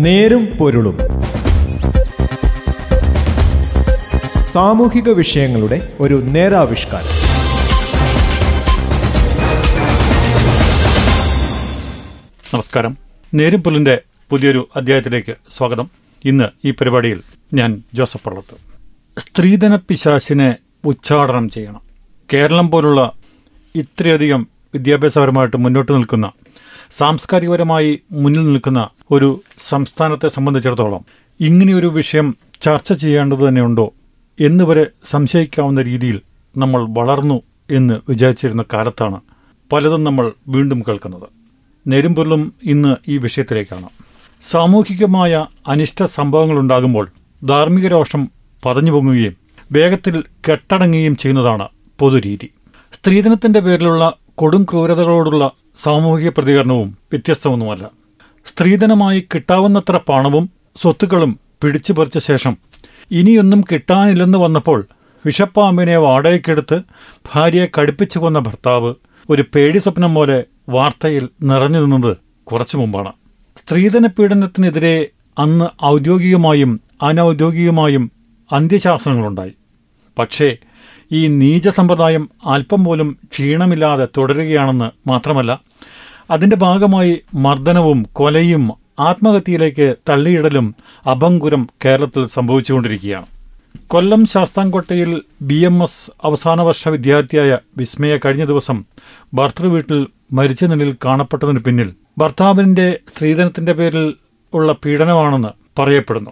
നേരും പൊരുളും. സാമൂഹിക വിഷയങ്ങളുടെ ഒരു നേരാവിഷ്കാരം. നമസ്കാരം. നേരും പൊരുളിന്റെ പുതിയൊരു അധ്യായത്തിലേക്ക് സ്വാഗതം. ഇന്ന് ഈ പരിപാടിയിൽ ഞാൻ ജോസഫ് പള്ളത്ത്. സ്ത്രീധന പിശാശിനെ ഉച്ചാടനം ചെയ്യണം. കേരളം പോലുള്ള ഇത്രയധികം വിദ്യാഭ്യാസപരമായിട്ട് മുന്നോട്ട് നിൽക്കുന്ന സാംസ്കാരികപരമായി മുന്നിൽ നിൽക്കുന്ന ഒരു സംസ്ഥാനത്തെ സംബന്ധിച്ചിടത്തോളം ഇങ്ങനെയൊരു വിഷയം ചർച്ച ചെയ്യേണ്ടത് തന്നെയുണ്ടോ എന്ന് വരെ സംശയിക്കാവുന്ന രീതിയിൽ നമ്മൾ വളർന്നു എന്ന് വിചാരിച്ചിരുന്ന കാലത്താണ് പലതും നമ്മൾ വീണ്ടും കേൾക്കുന്നത്. നെരുമ്പൊല്ലും ഇന്ന് ഈ വിഷയത്തിലേക്കാണ്. സാമൂഹികമായ അനിഷ്ട സംഭവങ്ങൾ ഉണ്ടാകുമ്പോൾ ധാർമ്മിക രോഷം പതഞ്ഞു പൊങ്ങുകയും വേഗത്തിൽ കെട്ടടങ്ങുകയും ചെയ്യുന്നതാണ് പൊതുരീതി. സ്ത്രീധനത്തിന്റെ പേരിലുള്ള കൊടും ക്രൂരതകളോടുള്ള സാമൂഹിക പ്രതികരണവും വ്യത്യസ്തമൊന്നുമല്ല. സ്ത്രീധനമായി കിട്ടാവുന്നത്ര പണവും സ്വത്തുക്കളും പിടിച്ചു പറിച്ച ശേഷം ഇനിയൊന്നും കിട്ടാനില്ലെന്ന് വന്നപ്പോൾ വിഷപ്പാമ്പിനെ വാടകയ്ക്കെടുത്ത് ഭാര്യയെ കടുപ്പിച്ചു കൊന്ന ഭർത്താവ് ഒരു പേടി സ്വപ്നം പോലെ വാർത്തയിൽ നിറഞ്ഞു നിന്നത് കുറച്ചു മുമ്പാണ്. സ്ത്രീധന പീഡനത്തിനെതിരെ അന്ന് ഔദ്യോഗികമായും അനൌദ്യോഗികമായും അന്ത്യശാസനങ്ങളുണ്ടായി. പക്ഷേ ഈ നീച സമ്പ്രദായം അല്പം പോലും ക്ഷീണമില്ലാതെ തുടരുകയാണെന്ന് മാത്രമല്ല അതിന്റെ ഭാഗമായി മർദ്ദനവും കൊലയും ആത്മഹത്യയിലേക്ക് തള്ളിയിടലും അഭംഗുരം കേരളത്തിൽ സംഭവിച്ചുകൊണ്ടിരിക്കുകയാണ്. കൊല്ലം ശാസ്താംകോട്ടയിൽ ബി എം എസ് അവസാന വർഷ വിദ്യാർത്ഥിയായ വിസ്മയ കഴിഞ്ഞ ദിവസം ഭർത്തൃവീട്ടിൽ മരിച്ച നിലയിൽ കാണപ്പെട്ടതിന് പിന്നിൽ ഭർത്താവിന്റെ സ്ത്രീധനത്തിന്റെ പേരിൽ ഉള്ള പീഡനമാണെന്ന് പറയപ്പെടുന്നു.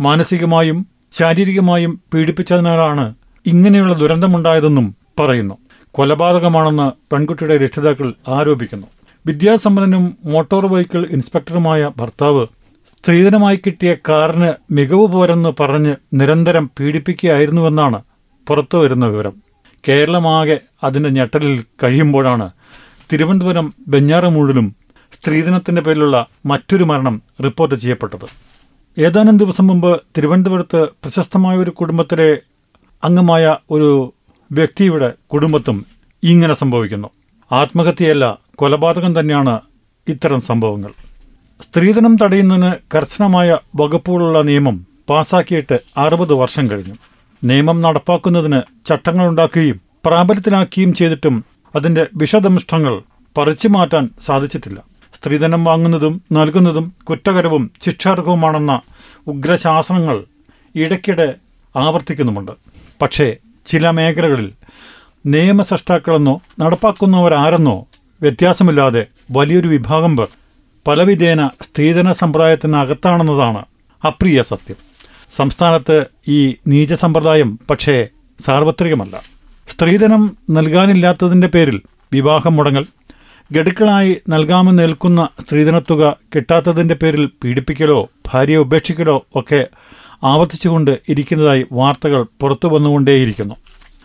മാനസികമായും ശാരീരികമായും പീഡിപ്പിച്ചതിനാലാണ് ഇങ്ങനെയുള്ള ദുരന്തമുണ്ടായതെന്നും പറയുന്നു. കൊലപാതകമാണെന്ന് പെൺകുട്ടിയുടെ രക്ഷിതാക്കൾ ആരോപിക്കുന്നു. വിദ്യാസമ്പന്നനും മോട്ടോർ വെഹിക്കിൾ ഇൻസ്പെക്ടറുമായ ഭർത്താവ് സ്ത്രീധനമായി കിട്ടിയ കാറിന് മികവ് പോരെന്ന് പറഞ്ഞ് നിരന്തരം പീഡിപ്പിക്കുകയായിരുന്നുവെന്നാണ് പുറത്തുവരുന്ന വിവരം. കേരളമാകെ അതിന്റെ ഞെട്ടലിൽ കഴിയുമ്പോഴാണ് തിരുവനന്തപുരം ബെഞ്ഞാറമൂഴിലും സ്ത്രീധനത്തിന്റെ പേരിലുള്ള മറ്റൊരു മരണം റിപ്പോർട്ട് ചെയ്യപ്പെട്ടത്. ഏതാനും ദിവസം മുമ്പ് തിരുവനന്തപുരത്ത് പ്രശസ്തമായ ഒരു കുടുംബത്തിലെ അംഗമായ ഒരു വ്യക്തിയുടെ കുടുംബത്തും ഇങ്ങനെ സംഭവിക്കുന്നു. ആത്മഹത്യയല്ല കൊലപാതകം തന്നെയാണ് ഇത്തരം സംഭവങ്ങൾ. സ്ത്രീധനം തടയുന്നതിന് കർശനമായ വകുപ്പുകളുള്ള നിയമം പാസാക്കിയിട്ട് അറുപത് വർഷം കഴിഞ്ഞു. നിയമം നടപ്പാക്കുന്നതിന് ചട്ടങ്ങളുണ്ടാക്കുകയും പ്രാബല്യത്തിലാക്കുകയും ചെയ്തിട്ടും അതിന്റെ വിഷദംഷ്ടങ്ങൾ പറിച്ചു മാറ്റാൻ സാധിച്ചിട്ടില്ല. സ്ത്രീധനം വാങ്ങുന്നതും നൽകുന്നതും കുറ്റകരവും ശിക്ഷാർഹവുമാണെന്ന ഉഗ്രശാസനങ്ങൾ ഇടയ്ക്കിടെ ആവർത്തിക്കുന്നുമുണ്ട്. പക്ഷേ ചില മേഖലകളിൽ നിയമസൃഷ്ടാക്കളെന്നോ നടപ്പാക്കുന്നവരാരെന്നോ വ്യത്യാസമില്ലാതെ വലിയൊരു വിഭാഗം പേർ പലവിധേന സ്ത്രീധന സമ്പ്രദായത്തിനകത്താണെന്നതാണ് അപ്രിയ സത്യം. സംസ്ഥാനത്ത് ഈ നീച സമ്പ്രദായം പക്ഷേ സാർവത്രികമല്ല. സ്ത്രീധനം നൽകാനില്ലാത്തതിന്റെ പേരിൽ വിവാഹം മുടങ്ങൽ ഗഡുക്കളായി നൽകാമെന്ന് നിൽക്കുന്ന സ്ത്രീധനത്തുക കിട്ടാത്തതിന്റെ പേരിൽ പീഡിപ്പിക്കലോ ഭാര്യയെ ഉപേക്ഷിക്കലോ ഒക്കെ ആവർത്തിച്ചുകൊണ്ട് ഇരിക്കുന്നതായി വാർത്തകൾ പുറത്തു വന്നുകൊണ്ടേയിരിക്കുന്നു.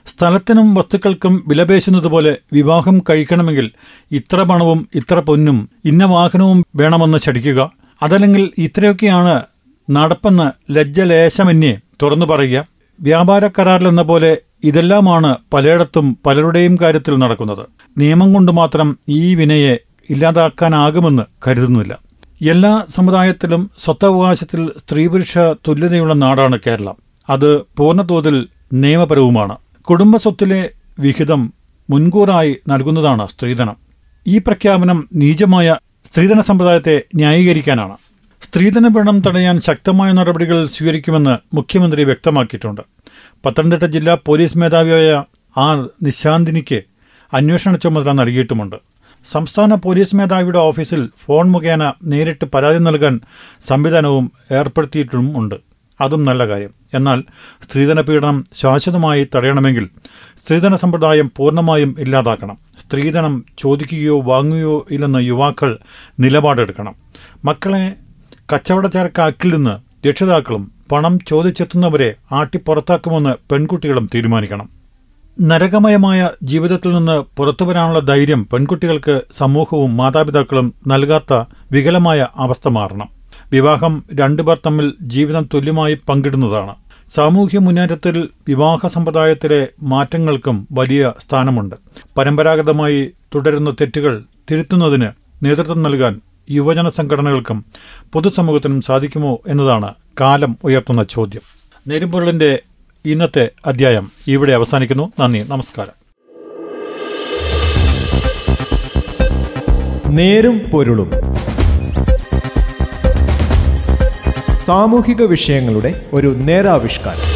സ്ഥലത്തിനും വസ്തുക്കൾക്കും വിലപേശുന്നതുപോലെ വിവാഹം കഴിക്കണമെങ്കിൽ ഇത്ര പണവും ഇത്ര പൊന്നും ഇന്ന വാഹനവും വേണമെന്ന് ശടിക്കുക അതല്ലെങ്കിൽ ഇത്രയൊക്കെയാണ് നടപ്പെന്ന് ലജ്ജലേശമന്യേ തുറന്നു പറയുക. വ്യാപാര കരാറിലെന്ന പോലെ ഇതെല്ലാമാണ് പലയിടത്തും പലരുടെയും കാര്യത്തിൽ നടക്കുന്നത്. നിയമം കൊണ്ട് മാത്രം ഈ വിനയെ ഇല്ലാതാക്കാനാകുമെന്ന് കരുതുന്നില്ല. എല്ലാ സമുദായത്തിലും സ്വത്തവകാശത്തിൽ സ്ത്രീപുരുഷ തുല്യതയുള്ള നാടാണ് കേരളം. അത് പൂർണതോതിൽ നിയമപരവുമാണ്. കുടുംബസ്വത്തിലെ വിഹിതം മുൻകൂറായി നൽകുന്നതാണ് സ്ത്രീധനം. ഈ പ്രഖ്യാപനം നീചമായ സ്ത്രീധന സമ്പ്രദായത്തെ ന്യായീകരിക്കാനാണ്. സ്ത്രീധന പീഡനം തടയാൻ ശക്തമായ നടപടികൾ സ്വീകരിക്കുമെന്ന് മുഖ്യമന്ത്രി വ്യക്തമാക്കിയിട്ടുണ്ട്. പത്തനംതിട്ട ജില്ലാ പോലീസ് മേധാവിയായ ആർ നിശാന്തിനിക്ക് അന്വേഷണ ചുമതല നൽകിയിട്ടുമുണ്ട്. സംസ്ഥാന പോലീസ് മേധാവിയുടെ ഓഫീസിൽ ഫോൺ മുഖേന നേരിട്ട് പരാതി നൽകാൻ സംവിധാനവും ഏർപ്പെടുത്തിയിട്ടും ഉണ്ട്. അതും നല്ല കാര്യം. എന്നാൽ സ്ത്രീധന പീഡനം ശാശ്വതമായി തടയണമെങ്കിൽ സ്ത്രീധന സമ്പ്രദായം പൂർണമായും ഇല്ലാതാക്കണം. സ്ത്രീധനം ചോദിക്കുകയോ വാങ്ങുകയോ ഇല്ലെന്ന് യുവാക്കൾ നിലപാടെടുക്കണം. മക്കളെ കച്ചവടച്ചരക്കാക്കിൽ നിന്ന് രക്ഷിതാക്കളും പണം ചോദിച്ചെത്തുന്നവരെ ആട്ടിപ്പുറത്താക്കുമെന്ന് പെൺകുട്ടികളും തീരുമാനിക്കണം. നരകമയമായ ജീവിതത്തിൽ നിന്ന് പുറത്തുവരാനുള്ള ധൈര്യം പെൺകുട്ടികൾക്ക് സമൂഹവും മാതാപിതാക്കളും നൽകാത്ത വികലമായ അവസ്ഥ മാറണം. വിവാഹം രണ്ടുപേർ തമ്മിൽ ജീവിതം തുല്യമായി പങ്കിടുന്നതാണ്. സാമൂഹ്യ മുന്നേറ്റത്തിൽ വിവാഹ സമ്പ്രദായത്തിലെ മാറ്റങ്ങൾക്കും വലിയ സ്ഥാനമുണ്ട്. പരമ്പരാഗതമായി തുടരുന്ന തെറ്റുകൾ തിരുത്തുന്നതിന് നേതൃത്വം നൽകാൻ യുവജന സംഘടനകൾക്കും പൊതുസമൂഹത്തിനും സാധിക്കുമോ എന്നതാണ് കാലം ഉയർത്തുന്ന ചോദ്യം. നേരുംപൊരുളിന്റെ ഇന്നത്തെ അധ്യായം ഇവിടെ അവസാനിക്കുന്നു. നന്ദി. നമസ്കാരം. നേരും പൊരുളും. സാമൂഹിക വിഷയങ്ങളുടെ ഒരു നേരാവിഷ്കാരം.